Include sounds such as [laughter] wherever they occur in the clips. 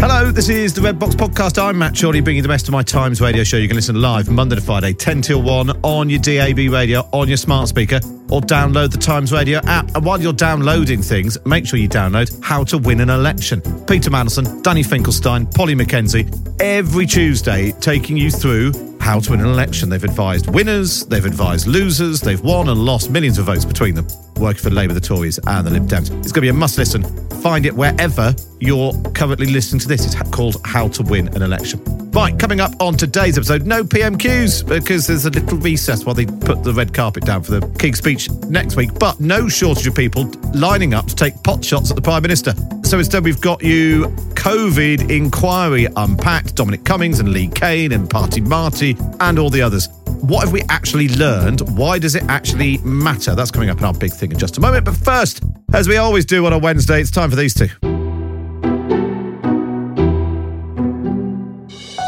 Hello, this is the Red Box Podcast. I'm Matt Chorley, bringing you the best of my Times radio show. You can listen live Monday to Friday, 10 till 1 on your DAB radio, on your smart speaker, or download the Times Radio app. And while you're downloading things, make sure you download How to Win an Election. Peter Mandelson, Danny Finkelstein, Polly Mackenzie, every Tuesday taking you through how to win an election. They've advised winners, they've advised losers, they've won and lost millions of votes between them, working for Labour, the Tories, and the Lib Dems. It's going to be a must listen. Find it wherever you're currently listening to this. It's called How to Win an Election. Right, coming up on today's episode, no PMQs because there's a little recess while they put the red carpet down for the King's speech next week, but no shortage of people lining up to take pot shots at the Prime Minister. So instead, we've got you COVID inquiry unpacked, Dominic Cummings and Lee Cain and Party Marty and all the others. What have we actually learned? Why does it actually matter? That's coming up in our big thing in just a moment. But first, as we always do on a Wednesday, it's time for these two.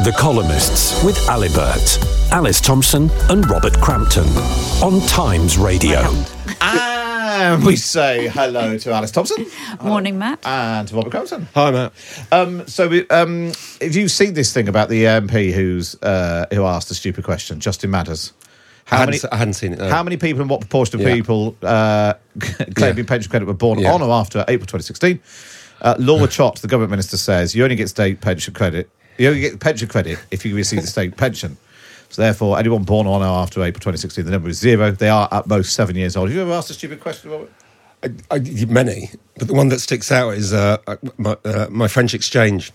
The Columnists with Alibert, Alice Thomson, and Robert Crampton on Times Radio. And we say hello to Alice Thomson [laughs] Morning, Matt. and to Robert Crampton. Hi, Matt. Um, so, we, um, have you seen this thing about the MP who's uh, who asked a stupid question, Justin Madders? I How hadn't, many? I hadn't seen it. no. How many people and what proportion of Yeah. people uh, [laughs] claiming Yeah. pension credit were born Yeah. on or after April 2016? Uh, Laura [laughs] Trott, the government minister, says you only get state pension credit. You only get pension credit if you receive the state pension. So therefore, anyone born on or after April 2016, the number is zero. They are at most seven years old. Have you ever asked a stupid question, Robert? I, I, many, but the one that sticks out is uh, my, uh, my French exchange.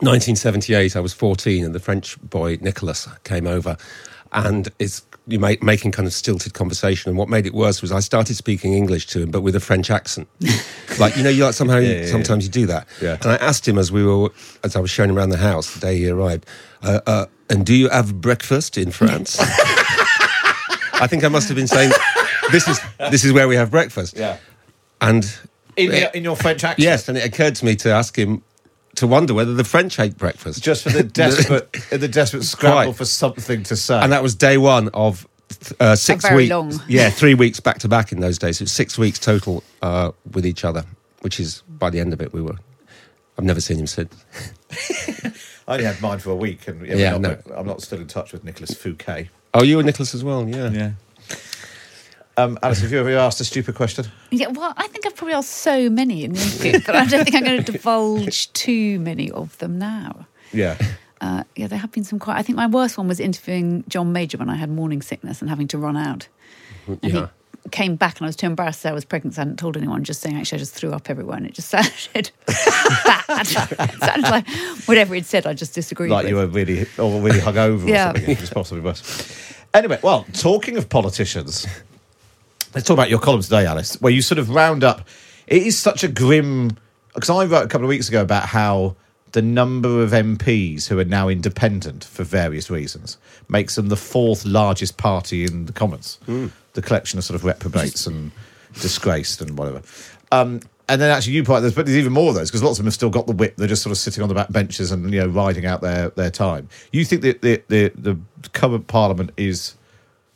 1978, I was 14, and the French boy Nicholas came over, and is you ma- making kind of stilted conversation. And what made it worse was I started speaking English to him, but with a French accent. [laughs] like you know, you like somehow Yeah, yeah, sometimes you do that. Yeah. And I asked him as we were as I was showing him around the house the day he arrived, uh, uh, and do you have breakfast in France? [laughs] I think I must have been saying, "This is this is where we have breakfast." Yeah. And In, your- in your French accent? yes, and it occurred to me to ask him to wonder whether the French ate breakfast. Just for the [laughs] desperate, the desperate scramble Quite. for something to say. and that was day one of uh, six very weeks. long. Yeah, three weeks back to back in those days. It was six weeks total uh, with each other, which is by the end of it we were. I've never seen him since. [laughs] I only had mine for a week, and yeah, Yeah, I'm, not, no. I'm not still in touch with Nicholas Fouquet. Oh, you and Nicholas as well. Yeah. Yeah. Um, Alice, have you ever asked a stupid question? Yeah, well, I think I've probably asked so many in the but I don't think I'm going [laughs] to divulge too many of them now. Yeah. Uh, yeah, there have been some quite. I think my worst one was interviewing John Major when I had morning sickness and having to run out. And Yeah. He came back and I was too embarrassed to say I was pregnant. So I hadn't told anyone. Just saying, actually, I just threw up everywhere, and it just [laughs] sounded bad. it [laughs] sounded like whatever he'd said, I just disagreed with. like with. you were really or really hungover or Yeah. something, which is possibly worse. Anyway, well, talking of politicians, let's talk about your column today, Alice, where you sort of round up. It is such a grim because I wrote a couple of weeks ago about how the number of MPs who are now independent for various reasons makes them the fourth largest party in the Commons. Hmm. The collection of sort of reprobates and disgraced and whatever. Um, and then actually, you point there's, but there's even more of those because lots of them have still got the whip. They're just sort of sitting on the back benches and you know riding out their, their time. You think that the, the the current parliament is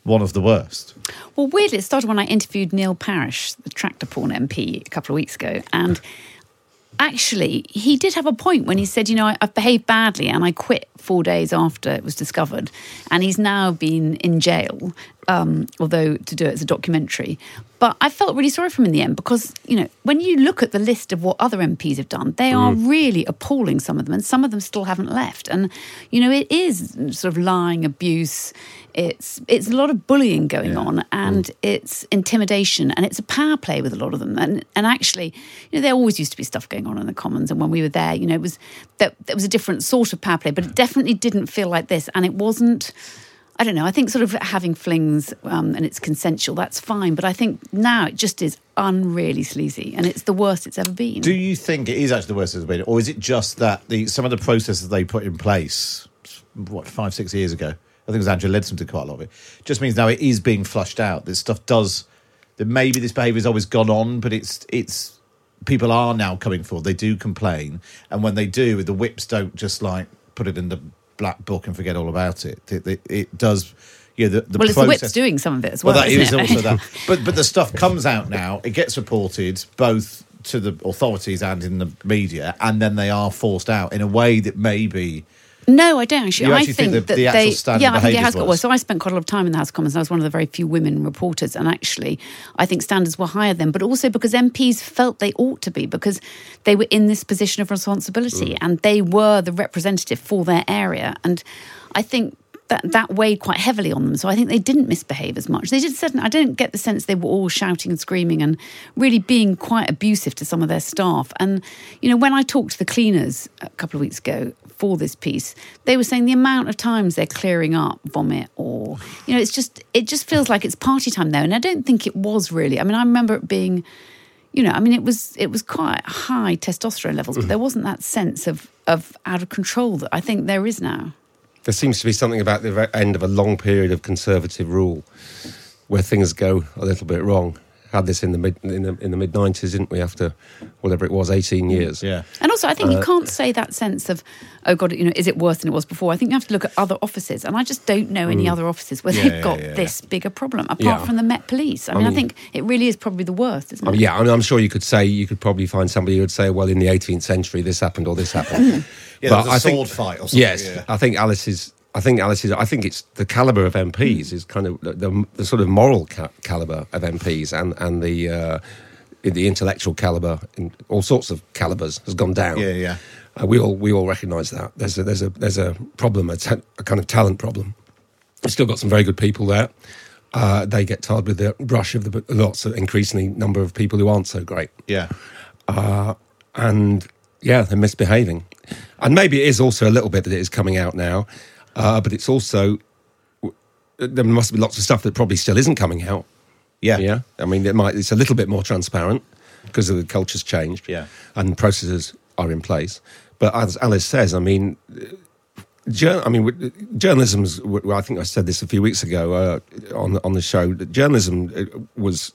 one of the worst. Well, weirdly, it started when I interviewed Neil Parish, the tractor porn MP, a couple of weeks ago. And actually, he did have a point when he said, you know, I, I've behaved badly and I quit four days after it was discovered. And he's now been in jail, um, although to do it as a documentary. But I felt really sorry for him in the end because, you know, when you look at the list of what other MPs have done, they are really appalling, some of them, and some of them still haven't left. And, you know, it is sort of lying, abuse, it's it's a lot of bullying going on and it's intimidation and it's a power play with a lot of them. And and actually, you know, there always used to be stuff going on in the Commons and when we were there, you know, it was that there was a different sort of power play, but it definitely didn't feel like this. And it wasn't I don't know. I think sort of having flings um, and it's consensual, that's fine. But I think now it just is unreally sleazy and it's the worst it's ever been. Do you think it is actually the worst it's been, or is it just that the some of the processes they put in place, what five six years ago? I think it was Angela Leadsom did quite a lot of it. Just means now it is being flushed out. This stuff does. That maybe this behaviour has always gone on, but it's it's people are now coming forward. They do complain, and when they do, the whips don't just like put it in the black book and forget all about it. It, it, it does. Yeah, the, the well, it's the process, whips doing some of it as well. well, that is also that. But but the stuff comes out now. It gets reported both to the authorities and in the media, and then they are forced out in a way that maybe. No, I don't actually. You I actually think, think that that the they, yeah, I think it has got worse? So I spent quite a lot of time in the House of Commons. I was one of the very few women reporters, and actually, I think standards were higher then. But also because MPs felt they ought to be because they were in this position of responsibility Mm. and they were the representative for their area. And I think that that weighed quite heavily on them. So I think they didn't misbehave as much. They just said, I don't get the sense they were all shouting and screaming and really being quite abusive to some of their staff. And, you know, when I talked to the cleaners a couple of weeks ago for this piece, they were saying the amount of times they're clearing up vomit or, you know, it's just, it just feels like it's party time there. And I don't think it was really. I mean, I remember it being, you know, I mean, it was it was quite high testosterone levels, but there wasn't that sense of of out of control that I think there is now. There seems to be something about the end of a long period of conservative rule where things go a little bit wrong. Had this in the mid in the, in the mid nineties, didn't we? After whatever it was, eighteen years. Yeah. And also, I think Uh, you can't say that sense of, oh God, you know, is it worse than it was before? I think you have to look at other offices, and I just don't know any other offices where Yeah, they've yeah, got yeah, this bigger problem, apart Yeah. from the Met Police. I mean, I, mean- think it really is probably the worst, isn't I it? mean, yeah, I mean, I'm sure you could say you could probably find somebody who would say, well, in the 18th century, this happened or this happened. [laughs] Yeah, there was a I think- sword fight or something, Yes, yeah. I think Alice is. I think Alice is. I think it's the caliber of MPs is kind of the, the, the sort of moral ca- caliber of MPs and and the uh, the intellectual caliber in all sorts of calibers has gone down. Yeah, yeah. Uh, we all we all recognise that there's a there's a there's a problem a, ta- a kind of talent problem. We've still got some very good people there. Uh, they get tired with the brush of the lots of increasingly number of people who aren't so great Yeah. and yeah, they're misbehaving. And maybe it is also a little bit that it is coming out now, uh, but it's also there must be lots of stuff that probably still isn't coming out. Yeah. Yeah, I mean, it might it's a little bit more transparent because of the culture's changed. Yeah. and processes are in place. But as Alice says, I mean. Jour- I mean, journalism's. w- I think I said this a few weeks ago uh, on on the show. that Journalism uh, was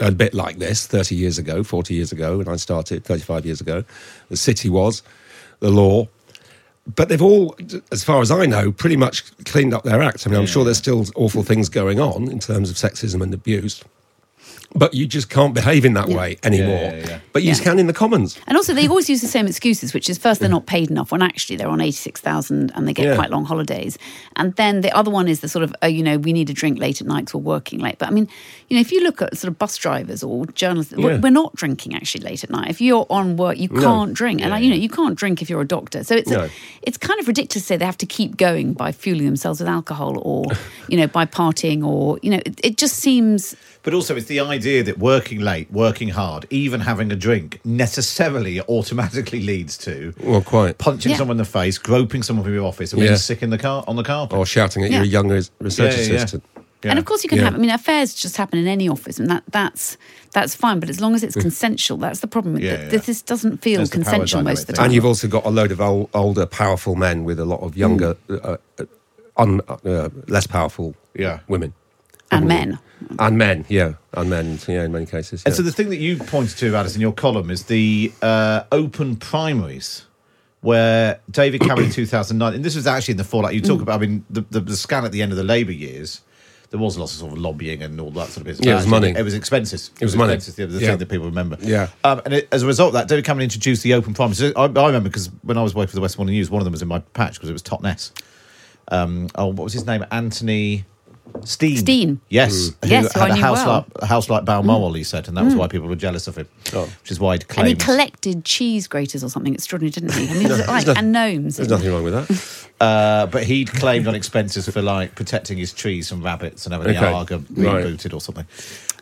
a bit like this 30 years ago, 40 years ago when I started, 35 years ago. The city was, the law. But they've all, as far as I know, pretty much cleaned up their act. I mean, I'm sure there's still awful things going on in terms of sexism and abuse. But you just can't behave in that way anymore. Yeah, yeah, yeah. But you Yeah. can in the Commons. And also, they always use the same excuses, which is first they're not paid enough when actually they're on eighty six thousand and they get Yeah. quite long holidays. And then the other one is the sort of, oh, you know, we need a drink late at night 'cause we're working late. But I mean, you know, if you look at sort of bus drivers or journalists, we're- Yeah. we're not drinking actually late at night. If you're on work, you can't drink, and like, you know, you can't drink if you're a doctor. So it's No. a, it's kind of ridiculous to say they have to keep going by fueling themselves with alcohol or you know by partying or you know it, it just seems But also, it's the idea that working late, working hard, even having a drink necessarily automatically leads to Well, quite. punching Yeah. someone in the face, groping someone from your office, and being Yeah. sick in the car on the carpet. Or shouting at Yeah. your young research Yeah, yeah, yeah. assistant. Yeah. And of course, you can Yeah. have. I mean, affairs just happen in any office, and that that's that's fine. But as long as it's consensual, that's the problem. Yeah, it. yeah. This doesn't feel That's the power consensual dynamic most of the time. And you've also got a load of old, older, powerful men with a lot of younger, uh, uh, un, uh, less powerful Yeah. women. And men. And men, yeah. And men, yeah, in many cases. And so the thing that you pointed to, Alice, in your column is the uh, open primaries, where David Cameron in [coughs] 2009, and this was actually in the fallout. You talk about, I mean, the, the, the scan at the end of the Labour years, there was lots of sort of lobbying and all that sort of business. Yeah, it was money. It was expenses. It was money. expenses, the, the Yeah. thing that people remember. Yeah. Um, and it, as a result of that, David Cameron introduced the open primaries. I, I remember because when I was working for the West Morning News, one of them was in my patch because it was Totnes. Um, oh, what was his name? Anthony Steen. Steen. Yes. Who Yes, had I a knew house well. like a house like Balmoral, he said, and that was why people were jealous of him. Which is why he'd And he collected cheese graters or something extraordinary, didn't he? I mean, [laughs] was it like, nothing- and gnomes. There's nothing wrong with that. [laughs] Uh, but he'd claimed on expenses for like protecting his trees from rabbits and having Okay. the Aga Right. rebooted or something.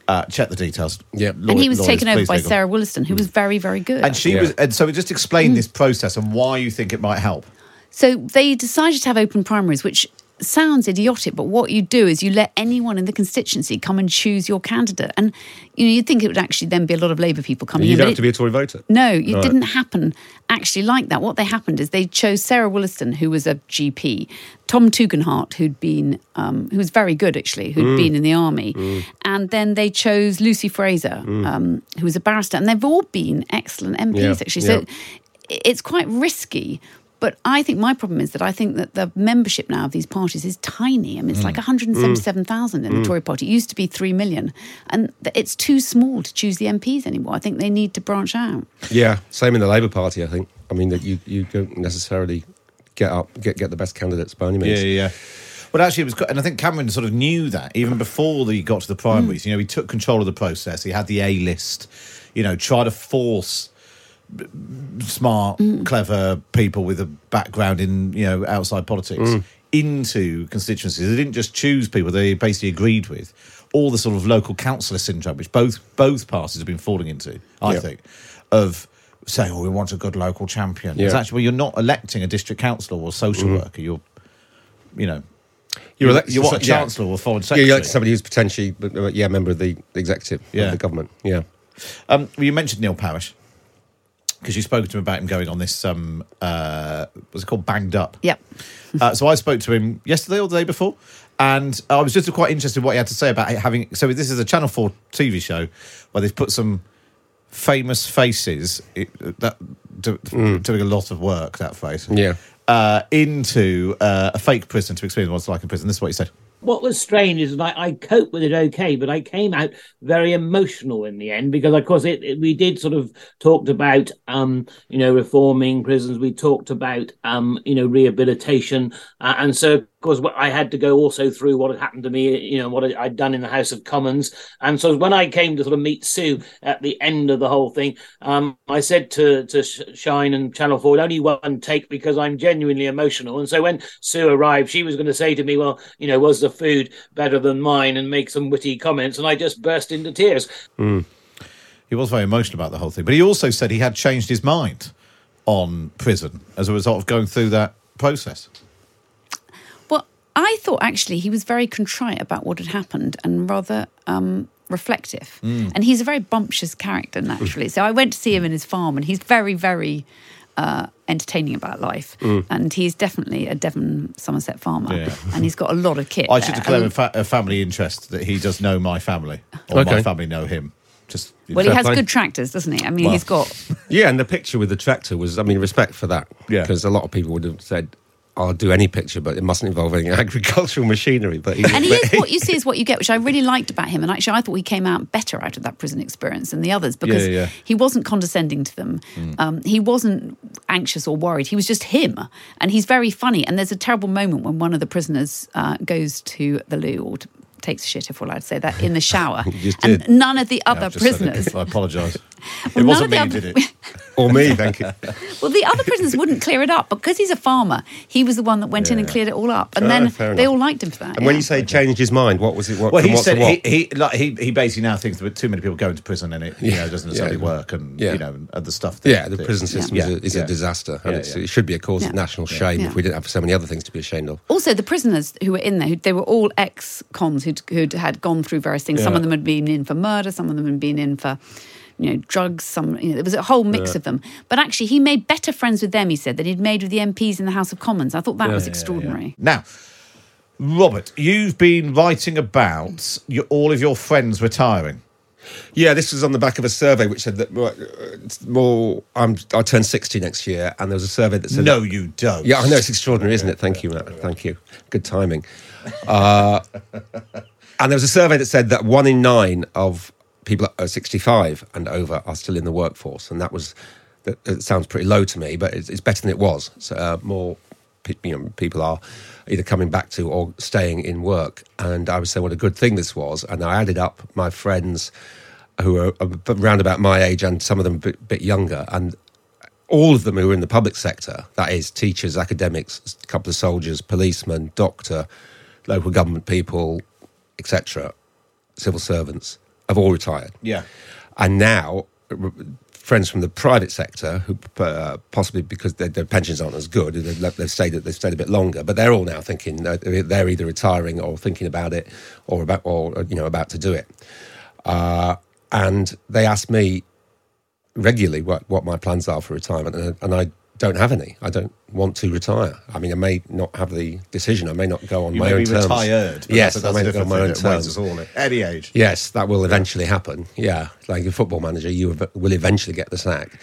Uh, check the details. Yeah. and he was Lawyers, taken over by legal. Sarah Wollaston, who was very, very good. And she Yeah. was, and so we just explain this process and why you think it might help. So they decided to have open primaries, which sounds idiotic, but what you do is you let anyone in the constituency come and choose your candidate. And you know, you'd think it would actually then be a lot of Labour people coming You in. don't have to be a Tory voter. No, it Right. didn't happen actually like that. What they happened is they chose Sarah Wollaston, who was a GP, Tom Tugendhat, who'd been, um, who was very good actually, who'd been in the army, and then they chose Lucy Frazer, um, who was a barrister, and they've all been excellent MPs Yeah, actually. So yeah. it's quite risky. But I think my problem is that I think that the membership now of these parties is tiny. I mean, it's mm. like 177,000 mm. in the mm. Tory party. It used to be 3 million. And it's too small to choose the MPs anymore. I think they need to branch out. Yeah, same in the Labour Party. I think. I mean that you, you don't necessarily get up get get the best candidates by any means. yeah. Yeah. Well, actually, it was, good- and I think Cameron sort of knew that even before he got to the primaries. You know, he took control of the process. He had the A list. You know, try to force smart, clever people with a background in you know outside politics into constituencies. They didn't just choose people; they basically agreed with all the sort of local councillor syndrome, which both both parties have been falling into. I Yeah. think of saying, "Oh, we want a good local champion." It's actually well, you're not electing a district councillor or social worker. You're, you know, You're you, elect- you want a yeah. chancellor or foreign Yeah, secretary. somebody who's potentially, uh, yeah, a member of the executive Yeah. of the government. Yeah. Um, well, you mentioned Neil Parish because you spoke to him about him going on this. Um, uh, was it called? Banged up. Yep. Uh, so I spoke to him yesterday or the day before, and I was just quite interested in what he had to say about it having. So this is a Channel Four TV show where they've put some famous faces it, that do, doing a lot of work. That face Yeah. uh, into uh, a fake prison to experience what it's like in prison. This is what he said. What was strange is that I, I coped with it okay, but I came out very emotional in the end because, of course, it, it- we did sort of talked about, um, you know, reforming prisons. We talked about, um, you know, rehabilitation, uh, and so what- I had to go also through what had happened to me, you know, what I'd done in the House of Commons, and so when I came to sort of meet Sue at the end of the whole thing, um, I said to to Shine and Channel Four, only one take because I'm genuinely emotional, and so when Sue arrived, she was going to say to me, well, you know, was the food better than mine, and make some witty comments, and I just burst into tears. He was very emotional about the whole thing, but he also said he had changed his mind on prison as a result of going through that process. Well, I thought actually he was very contrite about what had happened and rather um, reflective. And he's a very bumptious character naturally. so I went to see him in his farm, and he's very, very uh, entertaining about life. And he's definitely a Devon Somerset farmer, Yeah. and he's got a lot of kit. I there. should declare And- a, fa- a family interest that he does know my family, or my family know him. Just well, he has play. good tractors, doesn't he? I mean, Well. he's got. [laughs] Yeah, and the picture with the tractor was, I mean, respect for that. Yeah. Because a lot of people would have said, I'll do any picture, but it mustn't involve any [laughs] agricultural machinery. But he, And he but is [laughs] what you see is what you get, which I really liked about him. And actually, I thought he came out better out of that prison experience than the others because yeah, yeah. he wasn't condescending to them. Um, he wasn't anxious or worried. He was just him. And he's very funny. And there's a terrible moment when one of the prisoners uh, goes to the loo or to, takes a shit, if we're allowed to say that, in the shower. [laughs] and none of the other I've just said it. prisoners. I apologise. Well, it none wasn't of me the other- did it. [laughs] or me, thank you. Well, the other prisoners wouldn't clear it up because he's a farmer. He was the one that went in and cleared it all up, and Ah, then they all liked him for that. And when you say changed his mind, what was it? What, Well, he what to said what? he, he like he he basically now thinks that too many people go into prison and it you know doesn't necessarily Yeah. work and Yeah. you know and the stuff. That, yeah, the that- prison system Yeah. is, a, is Yeah. a disaster, and Yeah, it's, yeah. it should be a cause Yeah. of national shame Yeah. if we didn't have so many other things to be ashamed of. Also, the prisoners who were in there, they were all ex-cons who'd, who'd had gone through various things. Some of them had been in for murder, some of them had been in for, you know, drugs. Some, you know, there was a whole mix of them. But actually, he made better friends with them. He said than he'd made with the MPs in the House of Commons. I thought that was extraordinary. Now, Robert, you've been writing about your, all of your friends retiring. Yeah, this was on the back of a survey which said that uh, it's more. I'm, I turn 60 next year, and there was a survey that said. No, you don't. Yeah, I know it's extraordinary, isn't it? Thank you, Matt. Thank you. Good timing. Uh, [laughs] And there was a survey that said that one in nine of people at 65 and over are still in the workforce, and that was that sounds pretty low to me, but it's, it's better than it was. So uh, more you know, people are either coming back to or staying in work, and I was saying what a good thing this was, and I added up my friends who are around about my age and some of them a bit, bit younger, and all of them who are in the public sector that is teachers academics a couple of soldiers policemen doctor local government people etc civil servants have all retired Yeah. and now r- friends from the private sector who uh, possibly because their, their pensions aren't as good they've, they've stayed they've stayed a bit longer but they're all now thinking uh, they're either retiring or thinking about it or about or uh, you know about to do it uh, and they ask me regularly what, what my plans are for retirement, and, and I don't have any. I don't want to retire. I mean, I may not have the decision. I may not go on You my own be terms. retired. yes, I may not go on my own terms. all in. Any age. Yes, that will eventually happen. Yeah, like a football manager, you will eventually get the sack.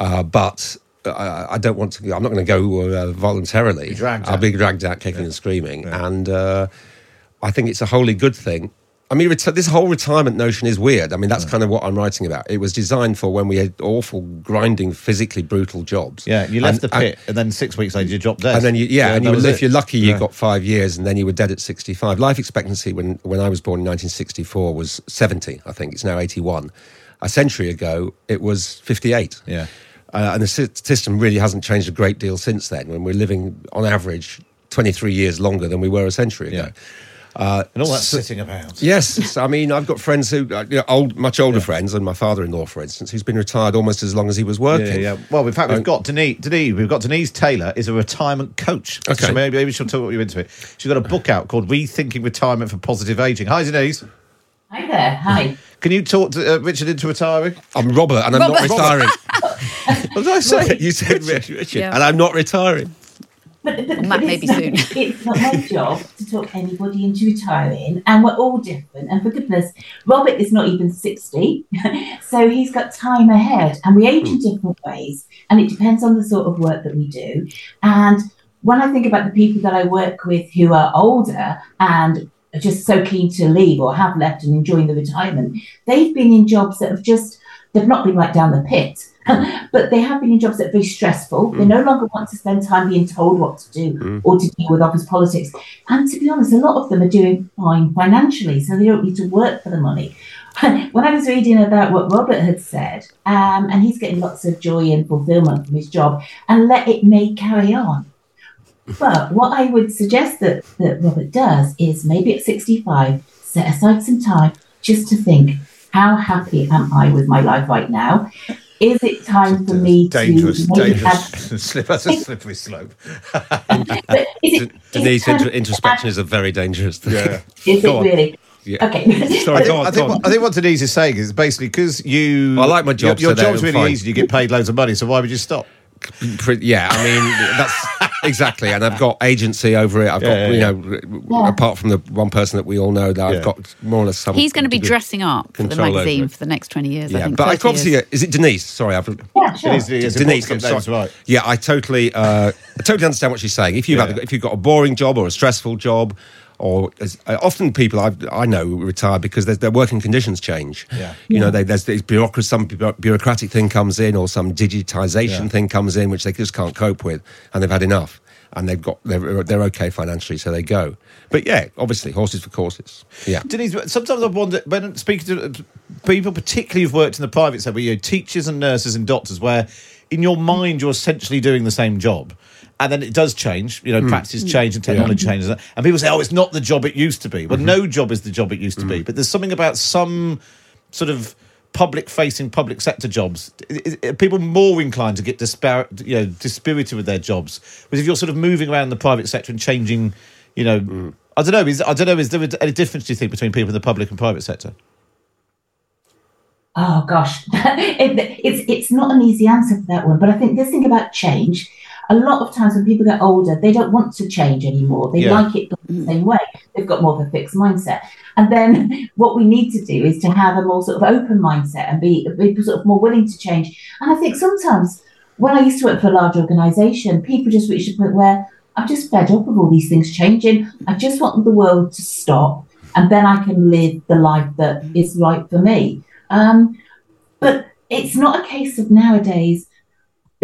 Uh, but I, I don't want to. I'm not going to go uh, voluntarily. dragged I'll be dragged out, kicking and screaming. And uh, I think it's a wholly good thing. I mean, reti- this whole retirement notion is weird. I mean, that's kind of what I'm writing about. It was designed for when we had awful, grinding, physically brutal jobs. Yeah, you left And- the pit, and, then six weeks later you dropped dead. and then you, yeah, and you, if it. you're lucky, you Yeah. got five years, and then you were dead at 65. Life expectancy when when I was born in 1964 was 70. I think it's now 81. A century ago, it was 58. Yeah. uh, and the system really hasn't changed a great deal since then. When we're living on average 23 years longer than we were a century ago. Yeah. And all that so- sitting about. Yes, I mean I've got friends who, uh, you know, old, much older friends, and my father-in-law, for instance, who's been retired almost as long as he was working. Yeah, yeah. Well, in fact, we've Um, got Denise. Denise. We've got Denise Taylor is a retirement coach. Okay. So maybe, maybe she'll talk you into it. She's got a book out called "Rethinking Retirement for Positive Aging." Hi, Denise. Hi there. Hi. Can you talk to uh, Richard into retiring? I'm Robert, and I'm not retiring. [laughs] What did I say? you said Richard, Yeah. and I'm not retiring. But, but, Matt, but maybe it's not, soon. [laughs] It's not my job to talk anybody into retiring, and we're all different. And for goodness, Robert is not even 60, [laughs] so he's got time ahead, and we age in hmm. different ways, and it depends on the sort of work that we do. And when I think about the people that I work with who are older and are just so keen to leave or have left and enjoying the retirement, they've been in jobs that have just, they've not been like down the pit. [laughs] but they have been in jobs that are very stressful. They no longer want to spend time being told what to do or to deal with office politics. And to be honest, a lot of them are doing fine financially, so they don't need to work for the money. [laughs] when I was reading about what Robert had said, um, and he's getting lots of joy and fulfillment from his job, and let it may carry on. But what I would suggest that, that Robert does is maybe at 65, set aside some time just to think, how happy am I with my life right now? Is it time for me dangerous, to maybe dangerous have- [laughs] [laughs] slip. That's a slippery slope. but is it, [laughs] Denise, is it time introspection is a very dangerous thing. Yeah. Is Go it on. really? Yeah. Okay. Sorry, I think, on, I, think what, I think what Denise is saying is basically because you. I like my job, Your, your so job's really fine. easy. You get paid loads of money. So why would you stop? Yeah, I mean that's exactly, and I've got agency over it. I've got Yeah, you know, Yeah. apart from the one person that we all know, that Yeah. I've got more or less some. He's going to be dressing up for the magazine for the next 20 years, I Yeah, think. but I obviously, years. is it Denise? Sorry, I've yeah, sure. It is, it is Denise. important I'm sorry. right. Yeah, I totally, uh, I totally understand what she's saying. If you've Yeah. had, if you've got a boring job or a stressful job, or as, uh, often people I, I know retire because their, working conditions change. Yeah. you know, they, there's this bureaucracy, some bureaucratic thing comes in, or some digitization Yeah. thing comes in, which they just can't cope with, and they've had enough, and they've got they're, they're okay financially, so they go. But yeah, obviously, horses for courses. Yeah. Denise, sometimes I wonder when speaking to uh, people, particularly who've worked in the private sector, you know, teachers and nurses and doctors, where in your mind you're essentially doing the same job. And then it does change, you know, hmm. practices change and technology changes. And people say, oh, it's not the job it used to be. Well, mm-hmm. no job is the job it used to be. Mm-hmm. But there's something about some sort of public facing public sector jobs. I- I- Are people more inclined to get dispar- you know, dispirited with their jobs? Because if you're sort of moving around the private sector and changing, you know, mm. I don't know, is, I don't know, is there a difference, do you think, between people in the public and private sector? Oh gosh, [laughs] it, it's it's not an easy answer for that one. But I think this thing about change, a lot of times when people get older, they don't want to change anymore. They Yeah. like it the same way. They've got more of a fixed mindset. And then [laughs] what we need to do is to have a more sort of open mindset and be, be sort of more willing to change. And I think sometimes when I used to work for a large organisation, people just reached a point where I'm just fed up of all these things changing. I just want the world to stop and then I can live the life that is right for me. Um, but it's not a case of nowadays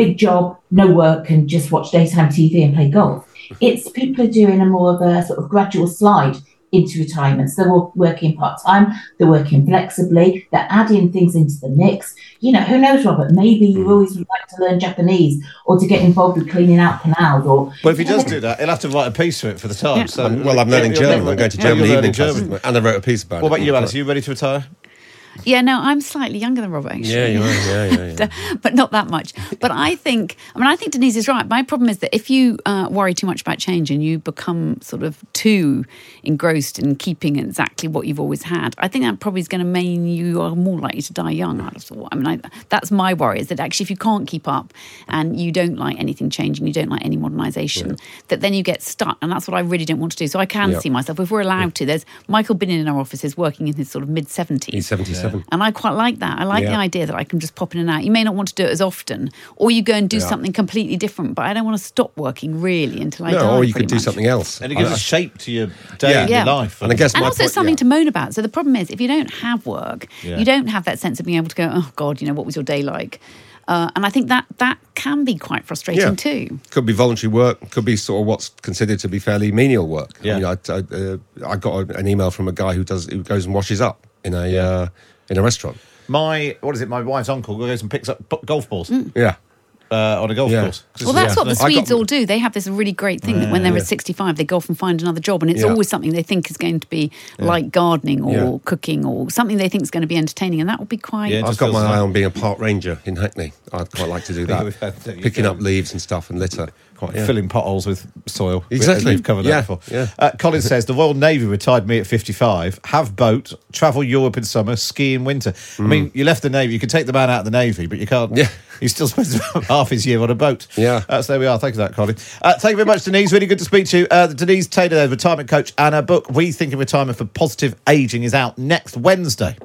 big job, no work, and just watch daytime TV and play golf. It's people are doing a more of a sort of gradual slide into retirement. So they're working part time, they're working flexibly, they're adding things into the mix. You know, who knows, Robert? Maybe you mm. always would like to learn Japanese or to get involved with cleaning out canals or. Well, if he does do that, he'll have to write a piece for it for the Times. Yeah. So, well, I'm learning Yeah, German. I'm going to yeah, German you're evening learning classes, and I wrote a piece about What it. about you, Alice? Are you ready to retire? Yeah, no, I'm slightly younger than Robert, actually. Yeah, you are. Yeah, yeah, yeah. [laughs] but not that much. But I think, I mean, I think Denise is right. My problem is that if you uh, worry too much about change and you become sort of too engrossed in keeping exactly what you've always had, I think that probably is going to mean you are more likely to die young. Have thought. I mean, I, that's my worry is that actually, if you can't keep up and you don't like anything changing, you don't like any modernisation, that then you get stuck. And that's what I really don't want to do. So I can Yeah. see myself, if we're allowed to, there's Michael Binyon in our offices working in his sort of mid 70s. He's 77. And I quite like that. I like the idea that I can just pop in and out. You may not want to do it as often, or you go and do Yeah. something completely different. But I don't want to stop working really until I die. No, or you pretty could do much. something else. And it gives I- a shape to your day Yeah. and your life. And I guess And also point- something yeah. to moan about. So the problem is, if you don't have work, Yeah. you don't have that sense of being able to go, "Oh God, you know, what was your day like?" Uh, and I think that that can be quite frustrating Yeah. too. Could be voluntary work. Could be sort of what's considered to be fairly menial work. Yeah. I, mean, I, I, uh, I got an email from a guy who does who goes and washes up in a uh, in a restaurant. My, what is it, my wife's uncle goes and picks up golf balls Yeah. uh, on a golf Yeah. course. Well, that's Yeah. what the I got- Swedes all do. They have this really great thing that when they're at 65, they go off and find another job, and it's Yeah. always something they think is going to be like gardening or Yeah. cooking or something they think is going to be entertaining, and that will be quite. Yeah, I've got my eye like- on being a park ranger in Hackney. I'd quite like to do [laughs] that. we've had- Picking go. up leaves and stuff and litter. Quite Yeah. filling potholes with soil. Exactly. We've covered that Yeah, before. yeah. Uh, Colin says the Royal Navy retired me at 55. Have boat, travel Europe in summer, ski in winter. I mean, you left the Navy. You can take the man out of the Navy, but you can't. Mm. Yeah. [laughs] He's still supposed to have half his year on a boat. Yeah. Uh, so there we are. Thank you for that, Colin. Uh, thank you very much, Denise. Really good to speak to you. Uh, Denise Taylor, there, retirement coach, and her book, Rethinking Retirement for Positive Aging, is out next Wednesday.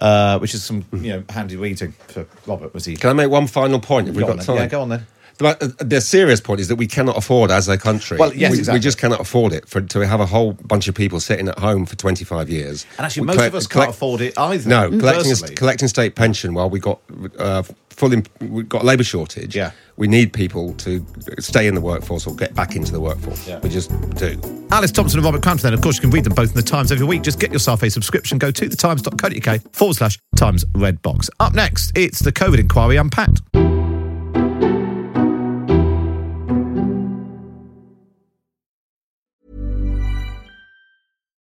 Uh, which is some, you know, handy reading for Robert. Was he? Can I make one final point if we've got time? Yeah, go on then. The, uh, the serious point is that we cannot afford, as a country, Well, yes, we, exactly. we just cannot afford it for to have a whole bunch of people sitting at home for 25 years. And actually, We most collect- of us collect- can't afford it either. No, collecting, personally. collecting state pension while we got uh, full, em- we've got labour shortage. Yeah. we need people to stay in the workforce or get back into the workforce. Yeah. We just do. Alice Thomson and Robert Crampton. Of course, you can read them both in the Times every week. Just get yourself a subscription. Go to thetimes.co.uk forward slash Times Red Box. Up next, it's the COVID inquiry unpacked.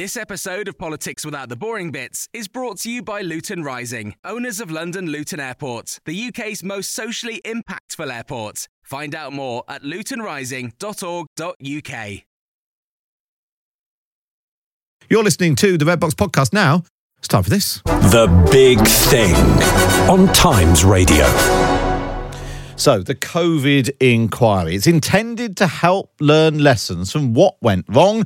This episode of Politics Without the Boring Bits is brought to you by Luton Rising, owners of London Luton Airport, the UK's most socially impactful airport. Find out more at lutonrising.org.uk. You're listening to the Red Box podcast now. It's time for this. The Big Thing on Times Radio. So, the COVID inquiry. It's intended to help learn lessons from what went wrong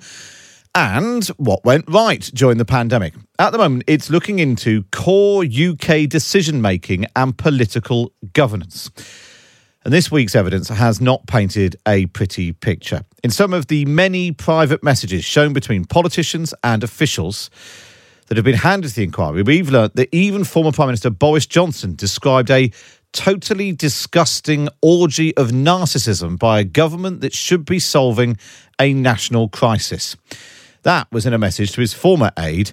and what went right during the pandemic. At the moment, it's looking into core UK decision making and political governance. And this week's evidence has not painted a pretty picture. In some of the many private messages shown between politicians and officials that have been handed to the inquiry, we've learnt that even former Prime Minister Boris Johnson described a totally disgusting orgy of narcissism by a government that should be solving a national crisis. That was in a message to his former aide,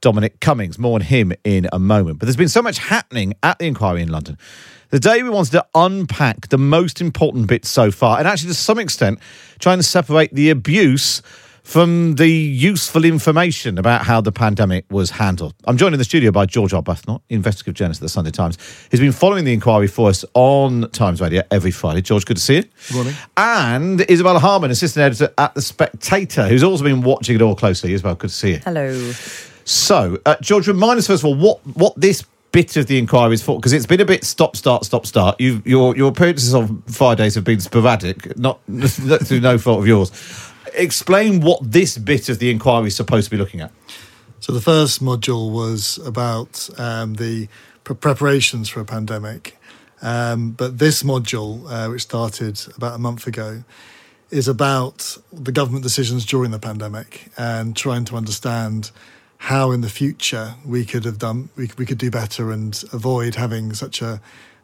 Dominic Cummings. More on him in a moment. But there's been so much happening at the inquiry in London. The day we wanted to unpack the most important bits so far, and actually, to some extent, trying to separate the abuse from the useful information about how the pandemic was handled. I'm joined in the studio by George Arbuthnott, investigative journalist at the Sunday Times. He's been following the inquiry for us on Times Radio every Friday. George, good to see you. Good morning. And Isabella Hardman, assistant editor at The Spectator, who's also been watching it all closely. Isabel, good to see you. Hello. So, uh, George, remind us first of all what, what this bit of the inquiry is for, because it's been a bit stop, start, stop, start. you your your appearances on Fridays have been sporadic, not [laughs] through no fault of yours explain what this bit of the inquiry is supposed to be looking at. So the first module was about um, the pre- preparations for a pandemic, um, but this module, uh, which started about a month ago, is about the government decisions during the pandemic and trying to understand how in the future we could have done we, we could do better and avoid having such a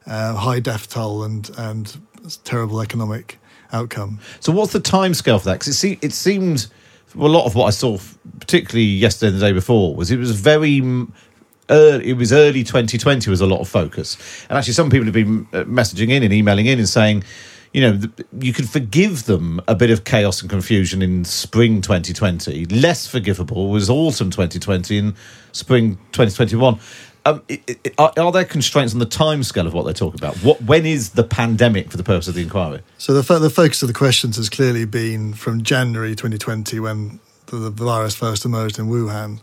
uh, high death toll and and terrible economic outcome. So, what's the timescale for that? Because it, se- it seemed a lot of what I saw, particularly yesterday and the day before, was it was very. Early, it was early 2020 was a lot of focus, and actually some people have been uh, messaging in and emailing in and saying, you know, you could forgive them a bit of chaos and confusion in spring 2020. Less forgivable was autumn 2020 and spring 2021. Um, it, it, are, are, there constraints on the timescale of what they're talking about? What when is the pandemic for the purpose of the inquiry? So the the focus of the questions has clearly been from January 2020 when the, the virus first emerged in Wuhan,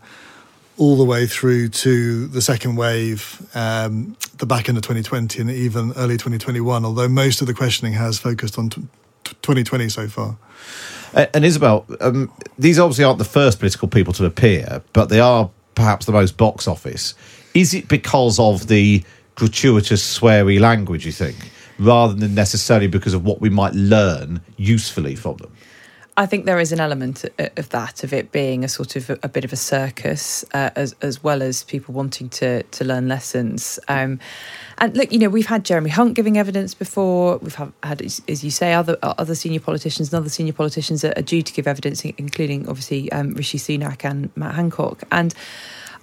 all the way through to the second wave, um, the back end of 2020, and even early 2021. Although most of the questioning has focused on t- 2020 so far. And Isabel, um, these obviously aren't the first political people to appear, but they are perhaps the most box office. Is it because of the gratuitous sweary language, you think, rather than necessarily because of what we might learn usefully from them? I think there is an element of that, of it being a sort of a, bit of a circus, uh, as as well as people wanting to to learn lessons. Um, and look, you know, we've had Jeremy Hunt giving evidence before. We've had, had as you say, other other senior politicians and other senior politicians are, are due to give evidence, including obviously um, Rishi Sunak and Matt Hancock. And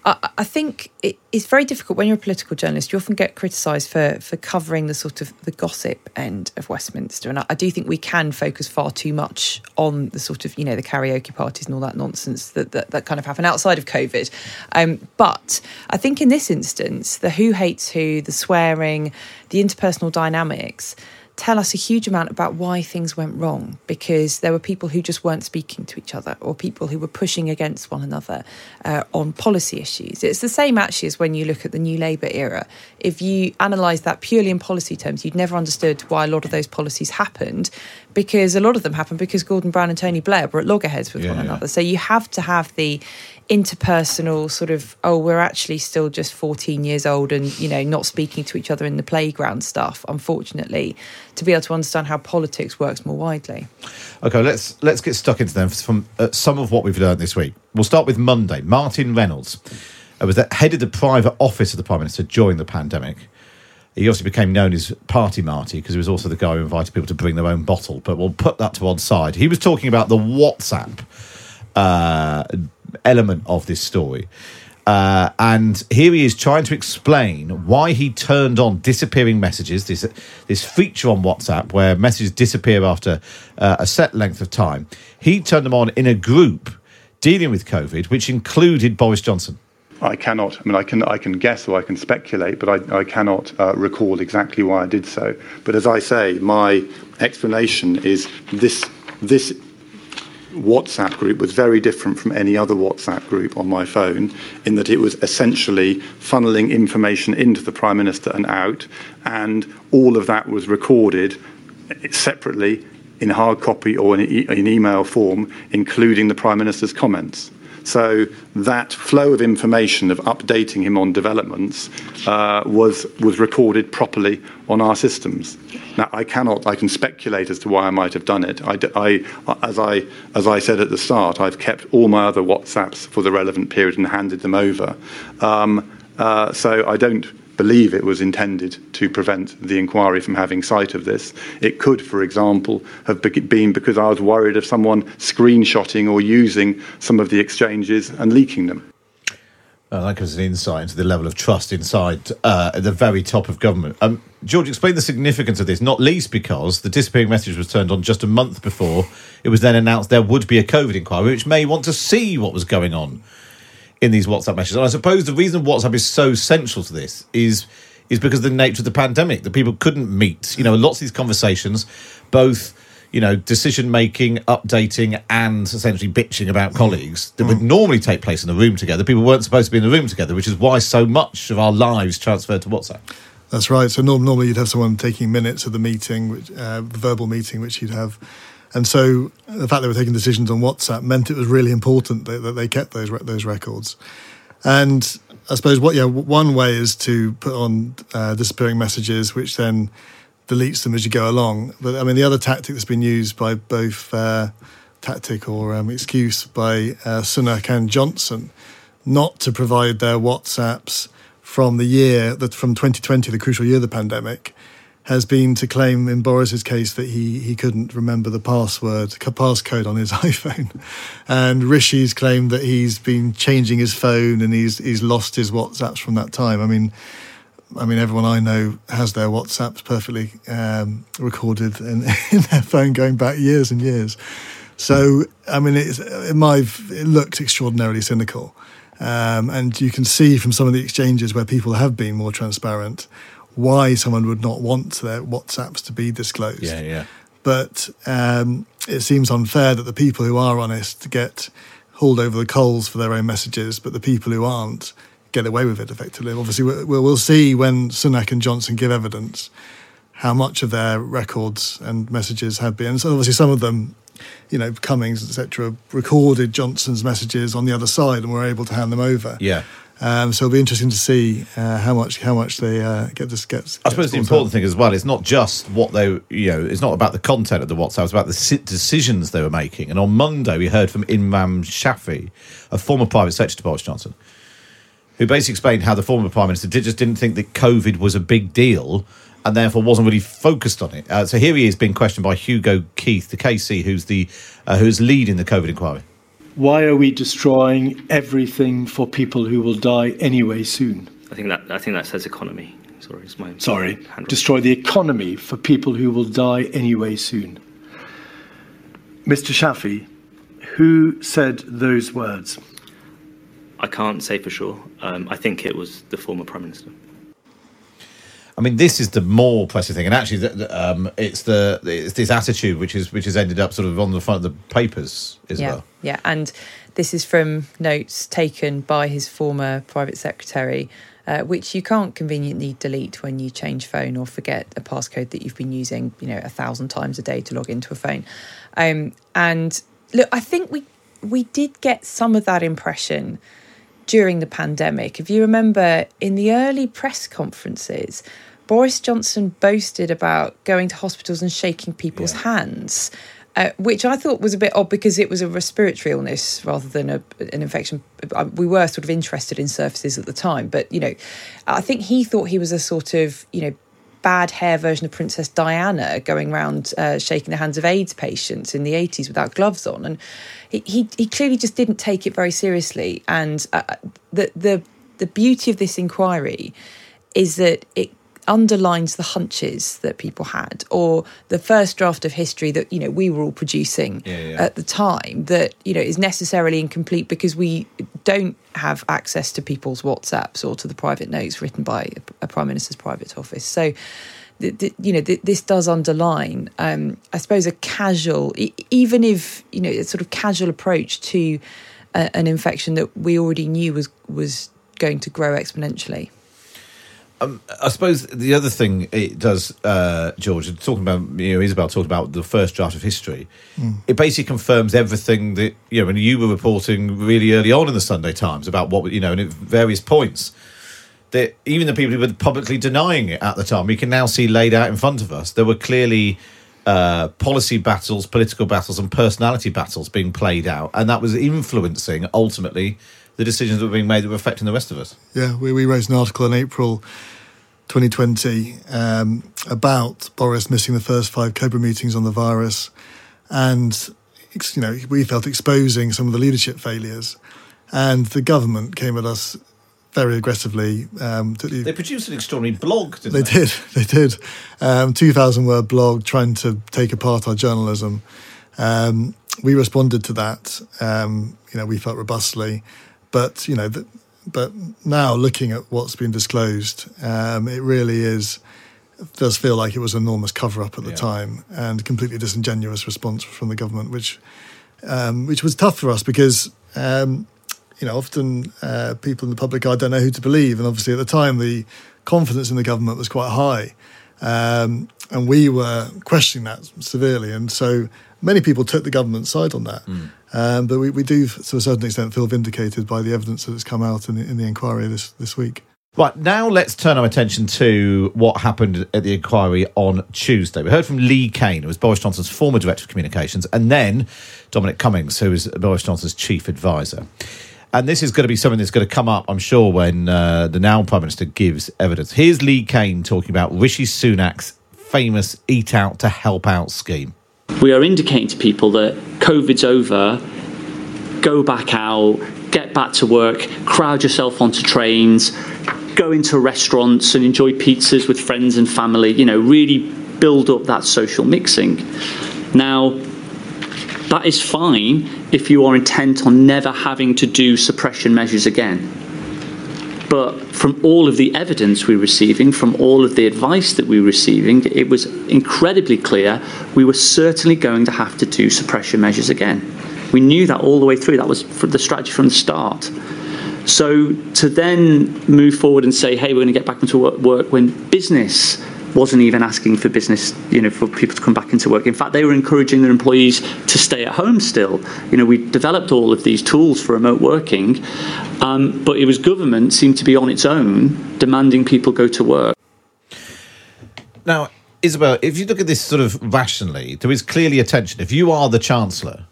I, I think it, it's very difficult when you're a political journalist. You often get criticised for for covering the sort of the gossip end of Westminster, and I, I, do think we can focus far too much on the sort of you know the karaoke parties and all that nonsense that that, that kind of happen outside of COVID. Um, but I think in this instance, the who hates who, the swearing, the interpersonal dynamics tell us a huge amount about why things went wrong because there were people who just weren't speaking to each other or people who were pushing against one another uh, on policy issues. It's the same actually as when you look at the New Labour era. If you analyse that purely in policy terms, you'd never understood why a lot of those policies happened because a lot of them happened because Gordon Brown and Tony Blair were at loggerheads with yeah, one another. Yeah. So you have to have the interpersonal sort of oh we're actually still just 14 years old and you know not speaking to each other in the playground stuff unfortunately to be able to understand how politics works more widely okay let's let's get stuck into them from uh, some of what we've learned this week we'll start with monday martin reynolds uh, was the head of the private office of the prime minister during the pandemic he also became known as Party Marty because he was also the guy who invited people to bring their own bottle. But we'll put that to one side. He was talking about the WhatsApp uh, element of this story. Uh, and here he is trying to explain why he turned on disappearing messages, this, this feature on WhatsApp where messages disappear after uh, a set length of time. He turned them on in a group dealing with COVID, which included Boris Johnson. I cannot. I mean, I can I can guess or I can speculate, but I, I cannot uh, recall exactly why I did so. But as I say, my explanation is this this WhatsApp group was very different from any other WhatsApp group on my phone in that it was essentially funneling information into the Prime Minister and out, and all of that was recorded separately in hard copy or in, e- in email form, including the Prime Minister's comments. So that flow of information of updating him on developments uh, was was recorded properly on our systems. Now I cannot I can speculate as to why I might have done it. I, I, as I as I said at the start, I've kept all my other WhatsApps for the relevant period and handed them over. Um, uh, so I don't believe it was intended to prevent the inquiry from having sight of this. It could, for example, have been because I was worried of someone screenshotting or using some of the exchanges and leaking them. Uh, that gives an insight into the level of trust inside uh, at the very top of government. Um, George, explain the significance of this, not least because the disappearing message was turned on just a month before it was then announced there would be a COVID inquiry, which may want to see what was going on in these WhatsApp messages. And I suppose the reason WhatsApp is so central to this is is because of the nature of the pandemic that people couldn't meet. You know, lots of these conversations, both you know, decision making, updating, and essentially bitching about colleagues that would mm. normally take place in a room together. People weren't supposed to be in the room together, which is why so much of our lives transferred to WhatsApp. That's right. So normally you'd have someone taking minutes of the meeting, which, uh, the verbal meeting, which you'd have. And so the fact they were taking decisions on WhatsApp meant it was really important that, that they kept those those records. And I suppose what yeah one way is to put on uh, disappearing messages, which then deletes them as you go along. But I mean, the other tactic that's been used by both uh, tactic or um, excuse by uh, Sunak and Johnson not to provide their WhatsApps from the year that from 2020, the crucial year of the pandemic, has been to claim in Boris's case that he he couldn't remember the password passcode on his [laughs] iPhone, and Rishi's claimed that he's been changing his phone and he's he's lost his WhatsApps from that time. I mean, I mean, everyone I know has their WhatsApps perfectly um, recorded in, [laughs] in, their phone going back years and years. So, I mean, it, it might it looked extraordinarily cynical. Um, and you can see from some of the exchanges where people have been more transparent why someone would not want their WhatsApps to be disclosed. Yeah, yeah. But um, it seems unfair that the people who are honest get hauled over the coals for their own messages, but the people who aren't get away with it effectively. Obviously, we'll, we'll see when Sunak and Johnson give evidence how much of their records and messages have been. So obviously, some of them, you know, Cummings, etc., recorded Johnson's messages on the other side and were able to hand them over. Yeah. Um, so it'll be interesting to see uh, how much how much they uh, get this gets. I suppose the important out. thing as well is not just what they you know it's not about the content of the WhatsApp, it's about the decisions they were making. And on Monday we heard from Imran Shafi, a former private secretary to Boris Johnson, who basically explained how the former prime minister did, just didn't think that COVID was a big deal and therefore wasn't really focused on it. Uh, so here he is being questioned by Hugo Keith, the KC, who's the uh, who's leading the COVID inquiry. Why are we destroying everything for people who will die anyway soon? I think that I think that says economy. Sorry, it's my sorry. Destroy the economy for people who will die anyway soon. Mr. Shafi, who said those words? I can't say for sure. Um, I think it was the former prime minister. I mean, this is the more pressing thing, and actually, um, it's the it's this attitude which is which has ended up sort of on the front of the papers as yeah, well. Yeah, and this is from notes taken by his former private secretary, uh, which you can't conveniently delete when you change phone or forget a passcode that you've been using, you know, a thousand times a day to log into a phone. Um, and look, I think we we did get some of that impression during the pandemic. If you remember, in the early press conferences, Boris Johnson boasted about going to hospitals and shaking people's yeah. hands. Uh, which I thought was a bit odd because it was a respiratory illness rather than a, an infection. We were sort of interested in surfaces at the time, but you know, I think he thought he was a sort of you know bad hair version of Princess Diana going around uh, shaking the hands of AIDS patients in the 80s without gloves on. And he, he, he clearly just didn't take it very seriously. And uh, the, the, the beauty of this inquiry is that it underlines the hunches that people had or the first draft of history that you know we were all producing yeah, yeah. at the time that you know is necessarily incomplete because we don't have access to people's whatsapps or to the private notes written by a prime minister's private office so the, the, you know the, this does underline um, i suppose a casual even if you know a sort of casual approach to a, an infection that we already knew was was going to grow exponentially um, I suppose the other thing it does, uh, George, talking about you know Isabel talked about the first draft of history. Mm. It basically confirms everything that you know. When you were reporting really early on in the Sunday Times about what you know, and at various points, that even the people who were publicly denying it at the time, we can now see laid out in front of us. There were clearly uh, policy battles, political battles, and personality battles being played out, and that was influencing ultimately the decisions that were being made that were affecting the rest of us. Yeah, we, we raised an article in April 2020 um, about Boris missing the first five Cobra meetings on the virus, and you know we felt exposing some of the leadership failures, and the government came at us very aggressively. Um, they produced an extraordinary blog, didn't they? They did. [laughs] They did. Um, Two thousand word blog trying to take apart our journalism. Um, we responded to that. Um, you know, we felt robustly, but you know, the, but now looking at what's been disclosed, um, it really is does feel like it was an enormous cover up at the yeah. time and completely disingenuous response from the government, which um, which was tough for us because um, you know often uh, people in the public eye don't know who to believe, and obviously at the time the confidence in the government was quite high, um, and we were questioning that severely, and so many people took the government side on that. Mm. Um, but we, we do, to a certain extent, feel vindicated by the evidence that has come out in the, in the inquiry this, this week. Right, now let's turn our attention to what happened at the inquiry on Tuesday. We heard from Lee Cain, who was Boris Johnson's former Director of Communications, and then Dominic Cummings, who was Boris Johnson's Chief Advisor. And this is going to be something that's going to come up, I'm sure, when uh, the now Prime Minister gives evidence. Here's Lee Cain talking about Rishi Sunak's famous Eat Out to Help Out scheme. We are indicating to people that COVID's over, go back out, get back to work, crowd yourself onto trains, go into restaurants and enjoy pizzas with friends and family, you know, really build up that social mixing. Now, that is fine if you are intent on never having to do suppression measures again. But from all of the evidence we were receiving, from all of the advice that we were receiving, it was incredibly clear we were certainly going to have to do suppression measures again. We knew that all the way through. That was the strategy from the start. So to then move forward and say, hey, we're going to get back into work when business wasn't even asking for business, you know, for people to come back into work. In fact, they were encouraging their employees to stay at home still. You know, we developed all of these tools for remote working, um, but it was government seemed to be on its own demanding people go to work. Now, Isabel, if you look at this sort of rationally, there is clearly a tension. If you are the Chancellor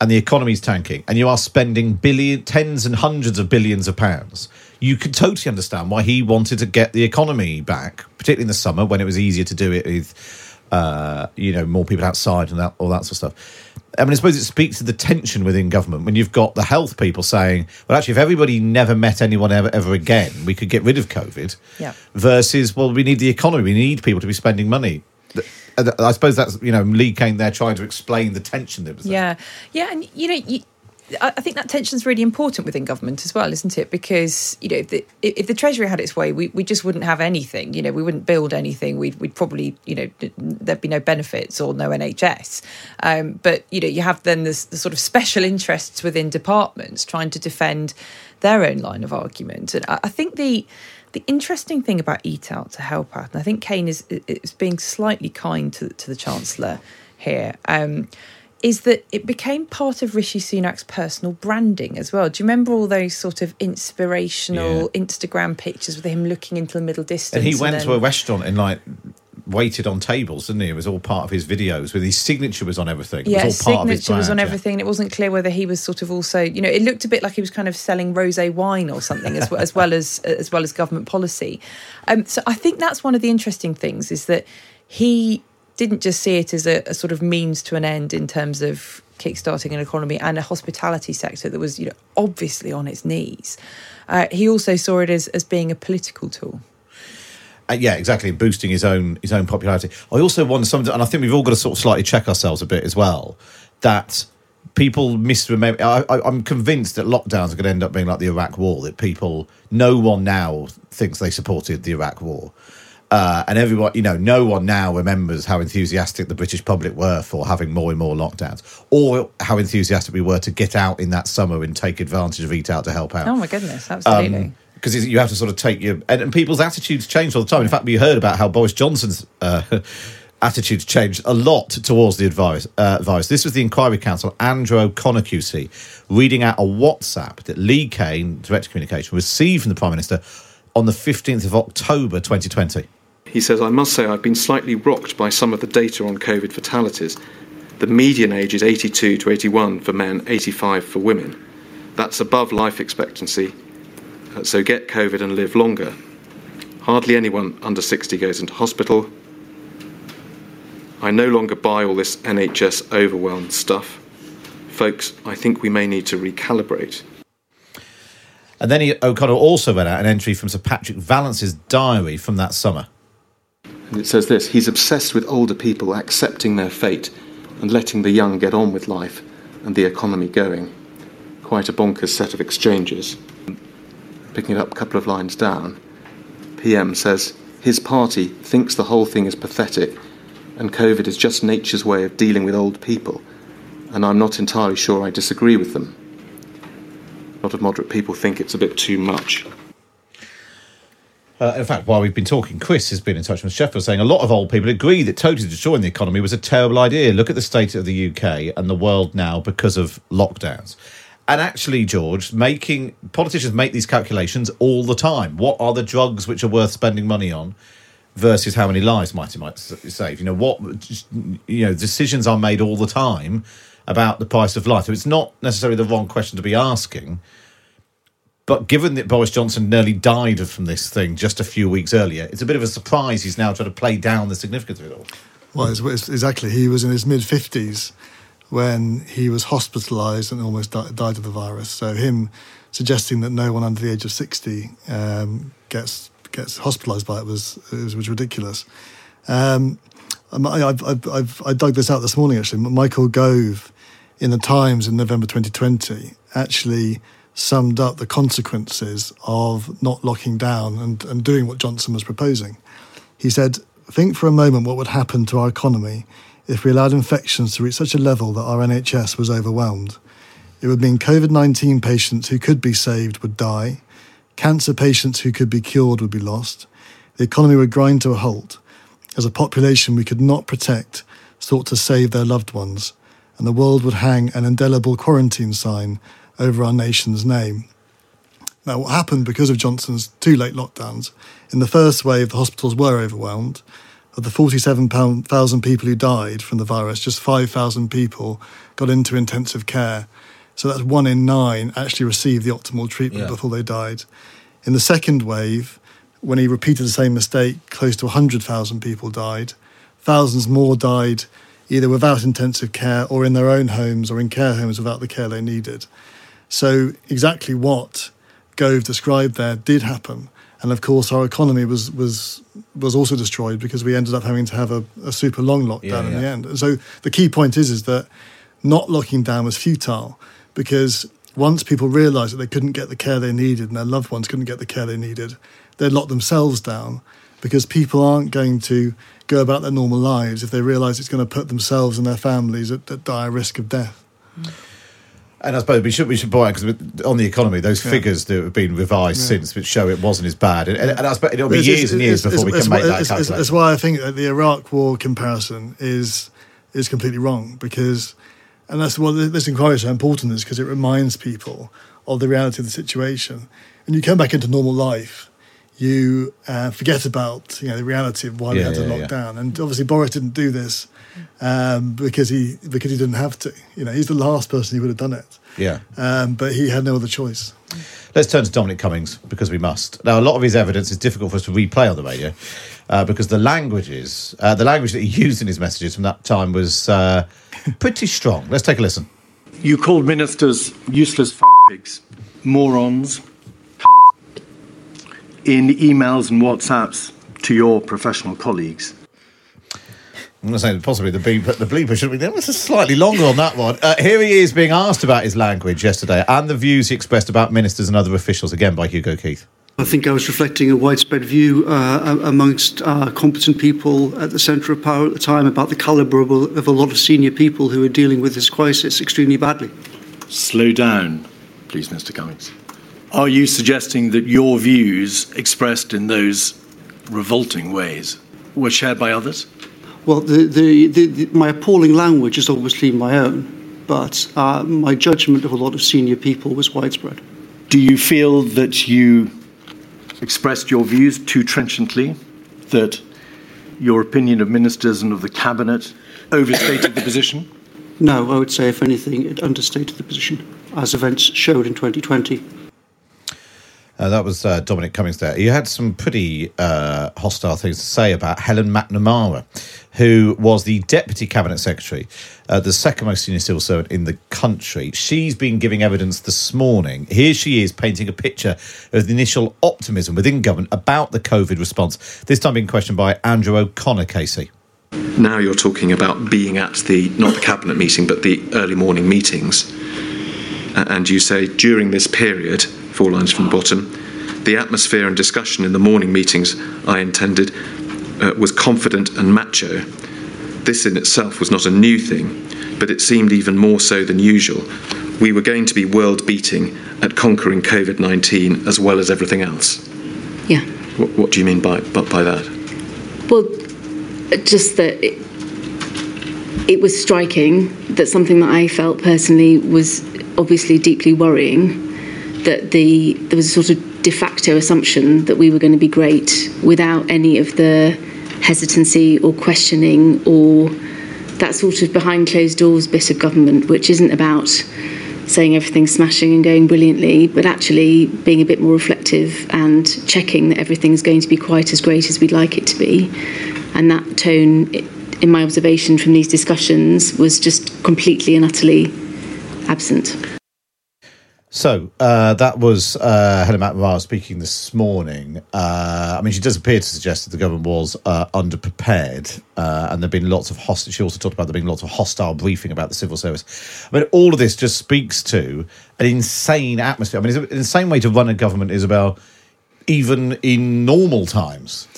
and the economy's tanking and you are spending billion, tens and hundreds of billions of pounds, you could totally understand why he wanted to get the economy back, particularly in the summer when it was easier to do it with, uh, you know, more people outside and that, all that sort of stuff. I mean, I suppose it speaks to the tension within government when you've got the health people saying, well, actually, if everybody never met anyone ever, ever again, we could get rid of COVID. Yeah. Versus, well, we need the economy. We need people to be spending money. I suppose that's you know Lee Cain there trying to explain the tension that was there. Yeah, yeah, and you know you, I think that tension is really important within government as well, isn't it? Because you know, if the, if the Treasury had its way, we, we just wouldn't have anything. You know, we wouldn't build anything. We'd, we'd probably, you know, there'd be no benefits or no NHS. Um, but you know, you have then this the sort of special interests within departments trying to defend their own line of argument. And I, I think the the interesting thing about Eat Out to help out, and I think Cain is is being slightly kind to to the Chancellor here. Um, is that it became part of Rishi Sunak's personal branding as well. Do you remember all those sort of inspirational yeah. Instagram pictures with him looking into the middle distance? And he went and then... to a restaurant and like waited on tables, didn't he? It was all part of his videos. With his signature was on everything. Yeah, was signature was on everything. And it wasn't clear whether he was sort of also, you know, it looked a bit like he was kind of selling rosé wine or something, as well as well as [laughs] as well as government policy. Um, so I think that's one of the interesting things is that he didn't just see it as a, a sort of means to an end in terms of kickstarting an economy and a hospitality sector that was, you know, obviously on its knees. Uh, he also saw it as, as being a political tool. Uh, yeah, exactly, boosting his own his own popularity. I also wonder something, and I think we've all got to sort of slightly check ourselves a bit as well. That people misremember. I, am convinced that lockdowns are going to end up being like the Iraq War. That people, no one now thinks they supported the Iraq War. Uh, and everyone, you know, no one now remembers how enthusiastic the British public were for having more and more lockdowns, or how enthusiastic we were to get out in that summer and take advantage of Eat Out to help out. Oh my goodness, absolutely. Um, because you have to sort of take your and, and, people's attitudes change all the time. In fact, we heard about how Boris Johnson's uh, [laughs] attitudes changed a lot towards the advice. Uh, advice. This was the Inquiry Council, Andrew O'Connor QC, reading out a WhatsApp that Lee Cain, Director of Communication, received from the Prime Minister on the 15th of October 2020. He says, I must say I've been slightly rocked by some of the data on COVID fatalities. The median age is 82 to 81 for men, 85 for women. That's above life expectancy, uh, so get COVID and live longer. Hardly anyone under 60 goes into hospital. I no longer buy all this NHS overwhelmed stuff. Folks, I think we may need to recalibrate. And then he, O'Connell also read out an entry from Sir Patrick Vallance's diary from that summer. And it says this He's obsessed with older people accepting their fate and letting the young get on with life and the economy going. Quite a bonkers set of exchanges. Picking it up a couple of lines down, PM says his party thinks the whole thing is pathetic and COVID is just nature's way of dealing with old people, and I'm not entirely sure I disagree with them. A lot of moderate people think it's a bit too much. Uh, in fact, while we've been talking, Chris has been in touch with Sheffield saying a lot of old people agree that totally destroying the economy was a terrible idea. Look at the state of the UK and the world now because of lockdowns. And actually, George, making politicians make these calculations all the time. What are the drugs which are worth spending money on versus how many lives might it might save? You know what? You know, decisions are made all the time about the price of life. So it's not necessarily the wrong question to be asking. But given that Boris Johnson nearly died from this thing just a few weeks earlier, it's a bit of a surprise he's now trying to play down the significance of it all. Well, it's, it's, exactly. He was in his mid 50s when he was hospitalised and almost di- died of the virus. So him suggesting that no one under the age of 60 um, gets gets hospitalised by it was, was, ridiculous. Um, I, I've, I've, I dug this out this morning actually. Michael Gove in the Times in November 2020 actually summed up the consequences of not locking down and, and doing what Johnson was proposing. He said, Think for a moment what would happen to our economy if we allowed infections to reach such a level that our NHS was overwhelmed. It would mean COVID 19 patients who could be saved would die, cancer patients who could be cured would be lost, the economy would grind to a halt. As a population we could not protect sought to save their loved ones, and the world would hang an indelible quarantine sign over our nation's name. Now, what happened because of Johnson's two late lockdowns? In the first wave, the hospitals were overwhelmed. Of the 47,000 people who died from the virus, just 5,000 people got into intensive care. So that's one in nine actually received the optimal treatment yeah. before they died. In the second wave, when he repeated the same mistake, close to 100,000 people died. Thousands more died either without intensive care or in their own homes or in care homes without the care they needed. So, exactly what Gove described there did happen. And of course, our economy was was was also destroyed because we ended up having to have a, a super long lockdown yeah, in yeah. the end. And so the key point is is that not locking down was futile because once people realised that they couldn't get the care they needed and their loved ones couldn't get the care they needed, they'd lock themselves down because people aren't going to go about their normal lives if they realise it's going to put themselves and their families at, at dire risk of death. Mm. And I suppose we should we should point out because on the economy, those yeah. figures that have been revised yeah. since which show it wasn't as bad, and, and, and I suppose it'll be it's, years it's, and years before we can make that calculation. That's why I think that the Iraq War comparison is is completely wrong because, and that's what this inquiry is so important is because it reminds people of the reality of the situation. And you come back into normal life, you uh, forget about you know the reality of why yeah, we had to lock down. And obviously Boris didn't do this um, because he because he didn't have to. You know, he's the last person who would have done it. Yeah. Um, but he had no other choice. Let's turn to Dominic Cummings because we must. Now, a lot of his evidence is difficult for us to replay on the radio uh, because the languages, uh, the language that he used in his messages from that time was uh, [laughs] pretty strong. Let's take a listen. You called ministers useless f- pigs, morons, in emails and WhatsApps to your professional colleagues. I'm going to say possibly the bleeper, the bleeper should be there. This is slightly longer on that one. Uh, here he is being asked about his language yesterday and the views he expressed about ministers and other officials, again by Hugo Keith. I think I was reflecting a widespread view uh, amongst uh, competent people at the centre of power at the time about the calibre of, of a lot of senior people who are dealing with this crisis extremely badly. Slow down, please, Mr. Cummings. Are you suggesting that your views expressed in those revolting ways were shared by others? Well, the, the, the, my appalling language is obviously my own, but uh, my judgment of a lot of senior people was widespread. Do you feel that you expressed your views too trenchantly, that your opinion of ministers and of the cabinet overstated the position? No, I would say, if anything, it understated the position, as events showed in 2020. Uh, that was uh, Dominic Cummings there. You had some pretty uh, hostile things to say about Helen MacNamara, who was the Deputy Cabinet Secretary, uh, the second most senior civil servant in the country. She's been giving evidence this morning. Here she is painting a picture of the initial optimism within government about the COVID response, this time being questioned by Andrew O'Connor, KC. Now you're talking about being at the, not the cabinet meeting, but the early morning meetings. And you say during this period, four lines from the bottom, the atmosphere and discussion in the morning meetings I intended uh, was confident and macho. This in itself was not a new thing, but it seemed even more so than usual. We were going to be world beating at conquering COVID 19 as well as everything else. Yeah. What, what do you mean by, by, by that? Well, just that it, it was striking that something that I felt personally was obviously deeply worrying. That the there was a sort of de facto assumption that we were going to be great without any of the hesitancy or questioning or that sort of behind closed doors bit of government, which isn't about saying everything's smashing and going brilliantly, but actually being a bit more reflective and checking that everything's going to be quite as great as we'd like it to be. And that tone, in my observation from these discussions, was just completely and utterly absent. So uh, that was uh, Helen MacNamara speaking this morning. Uh, I mean, she does appear to suggest that the government was uh, underprepared, uh, and there've been lots of hostile. She also talked about there being lots of hostile briefing about the civil service. I mean, all of this just speaks to an insane atmosphere. I mean, it's an insane way to run a government, Isabel, even in normal times.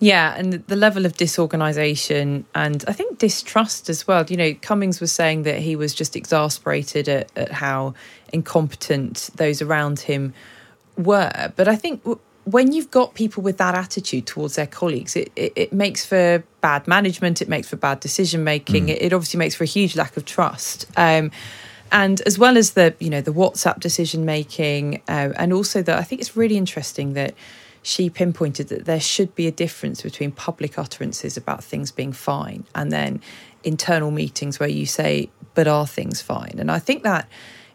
Yeah, and the level of disorganisation and I think distrust as well. You know, Cummings was saying that he was just exasperated at, at how incompetent those around him were. But I think w- when you've got people with that attitude towards their colleagues, it, it, it makes for bad management, it makes for bad decision making, it, it obviously makes for a huge lack of trust. Um, and as well as the you know the WhatsApp decision making, uh, and also that I think it's really interesting that she pinpointed that there should be a difference between public utterances about things being fine and then internal meetings where you say, "But are things fine?" And I think that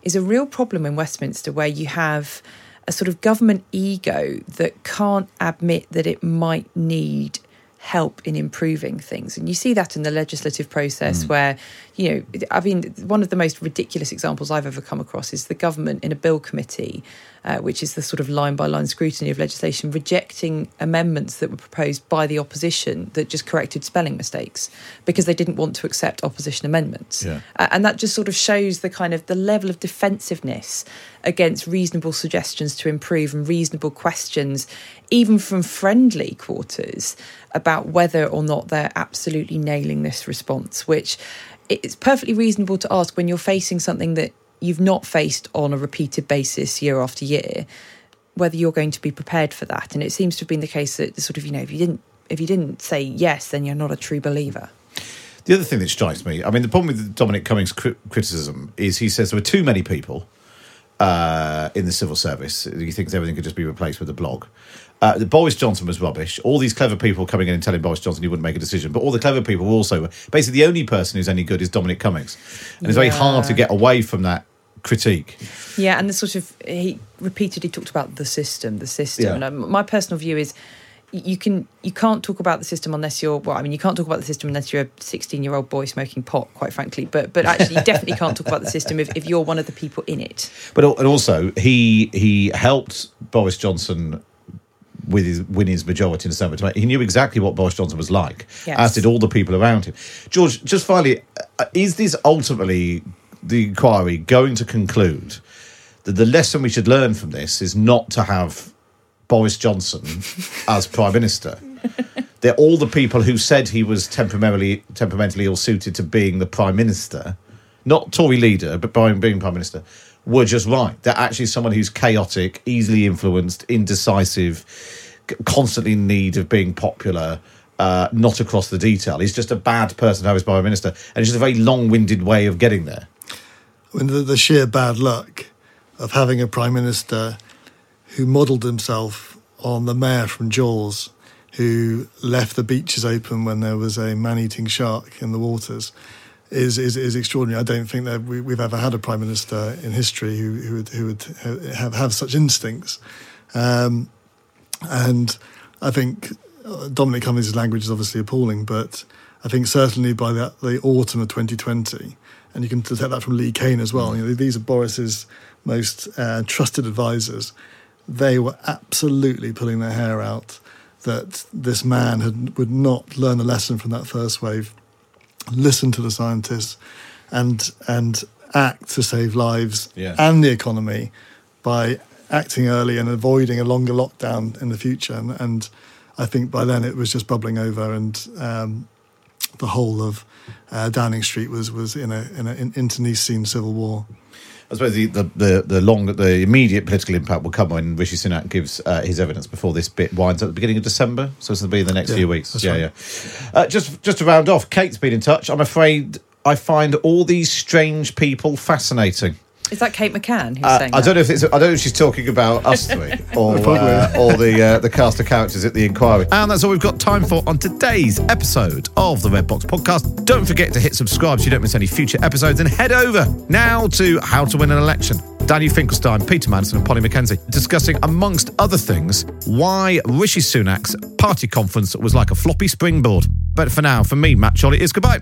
is a real problem in Westminster where you have a sort of government ego that can't admit that it might need help in improving things. And you see that in the legislative process mm. where, you know, I mean, one of the most ridiculous examples I've ever come across is the government in a bill committee, uh, which is the sort of line by line scrutiny of legislation, rejecting amendments that were proposed by the opposition that just corrected spelling mistakes because they didn't want to accept opposition amendments. Yeah. Uh, and that just sort of shows the kind of the level of defensiveness against reasonable suggestions to improve and reasonable questions even from friendly quarters about whether or not they're absolutely nailing this response which it's perfectly reasonable to ask when you're facing something that you've not faced on a repeated basis year after year whether you're going to be prepared for that and it seems to have been the case that sort of you know if you didn't if you didn't say yes then you're not a true believer The other thing that strikes me, I mean, the problem with Dominic Cummings' cri- criticism is he says there were too many people uh, in the civil service. He thinks everything could just be replaced with a blog. Uh, Boris Johnson was rubbish. All these clever people coming in and telling Boris Johnson he wouldn't make a decision, but all the clever people also were also basically the only person who's any good is Dominic Cummings, and it's very hard to get away from that critique. Yeah, and the sort of he repeatedly talked about the system, the system. Yeah. And um, my personal view is you can you can't talk about the system unless you're well. I mean, you can't talk about the system unless you're a 16 year old boy smoking pot, quite frankly. But but actually, you definitely can't talk about the system if, if you're one of the people in it. But and also he he helped Boris Johnson with his win his majority in make- He knew exactly what Boris Johnson was like, Yes. as did all the people around him. George, just finally, uh, is this ultimately the inquiry going to conclude that the lesson we should learn from this is not to have Boris Johnson [laughs] as prime minister? They're all the people who said he was temperamentally temperamentally ill suited to being the prime minister, not Tory leader, but by being prime minister, were just right. They're actually someone who's chaotic, easily influenced, indecisive, constantly in need of being popular. Uh, not across the detail. He's just a bad person to have as prime minister, and it's just a very long-winded way of getting there. Mean, the, the sheer bad luck of having a prime minister who modelled himself on the mayor from Jaws, who left the beaches open when there was a man-eating shark in the waters, is is, is extraordinary. I don't think that we, we've ever had a prime minister in history who who would, who would have have such instincts. Um, and I think uh, Dominic Cummings' language is obviously appalling, but I think certainly by the, the autumn of 2020, and you can detect that from Lee Cain as well. You know, these are Boris's most uh, trusted advisors. They were absolutely pulling their hair out that this man had, would not learn a lesson from that first wave, listen to the scientists, and and act to save lives Yeah. and the economy by acting early and avoiding a longer lockdown in the future. And, and I think by then it was just bubbling over, and um, the whole of uh, Downing Street was was in a in an internecine civil war. I suppose the, the, the, the long, the immediate political impact will come when Rishi Sunak gives uh, his evidence before this bit winds up at the beginning of December. So this will be in the next Yeah, few weeks. Yeah, right. yeah. Uh, just just to round off, Kate's been in touch. I'm afraid I find all these strange people fascinating. Is that Kate McCann who's Uh, saying I that? don't know if it's, I don't know if she's talking about us three [laughs] or Probably. uh, or the uh, the cast of characters at the inquiry. And that's all we've got time for on today's episode of the Red Box Podcast. Don't forget to hit subscribe so you don't miss any future episodes, and head over now to How to Win an Election. Daniel Finkelstein, Peter Mandelson, and Polly Mackenzie discussing, amongst other things, why Rishi Sunak's party conference was like a floppy springboard. But for now, for me, Matt Chorley, is goodbye.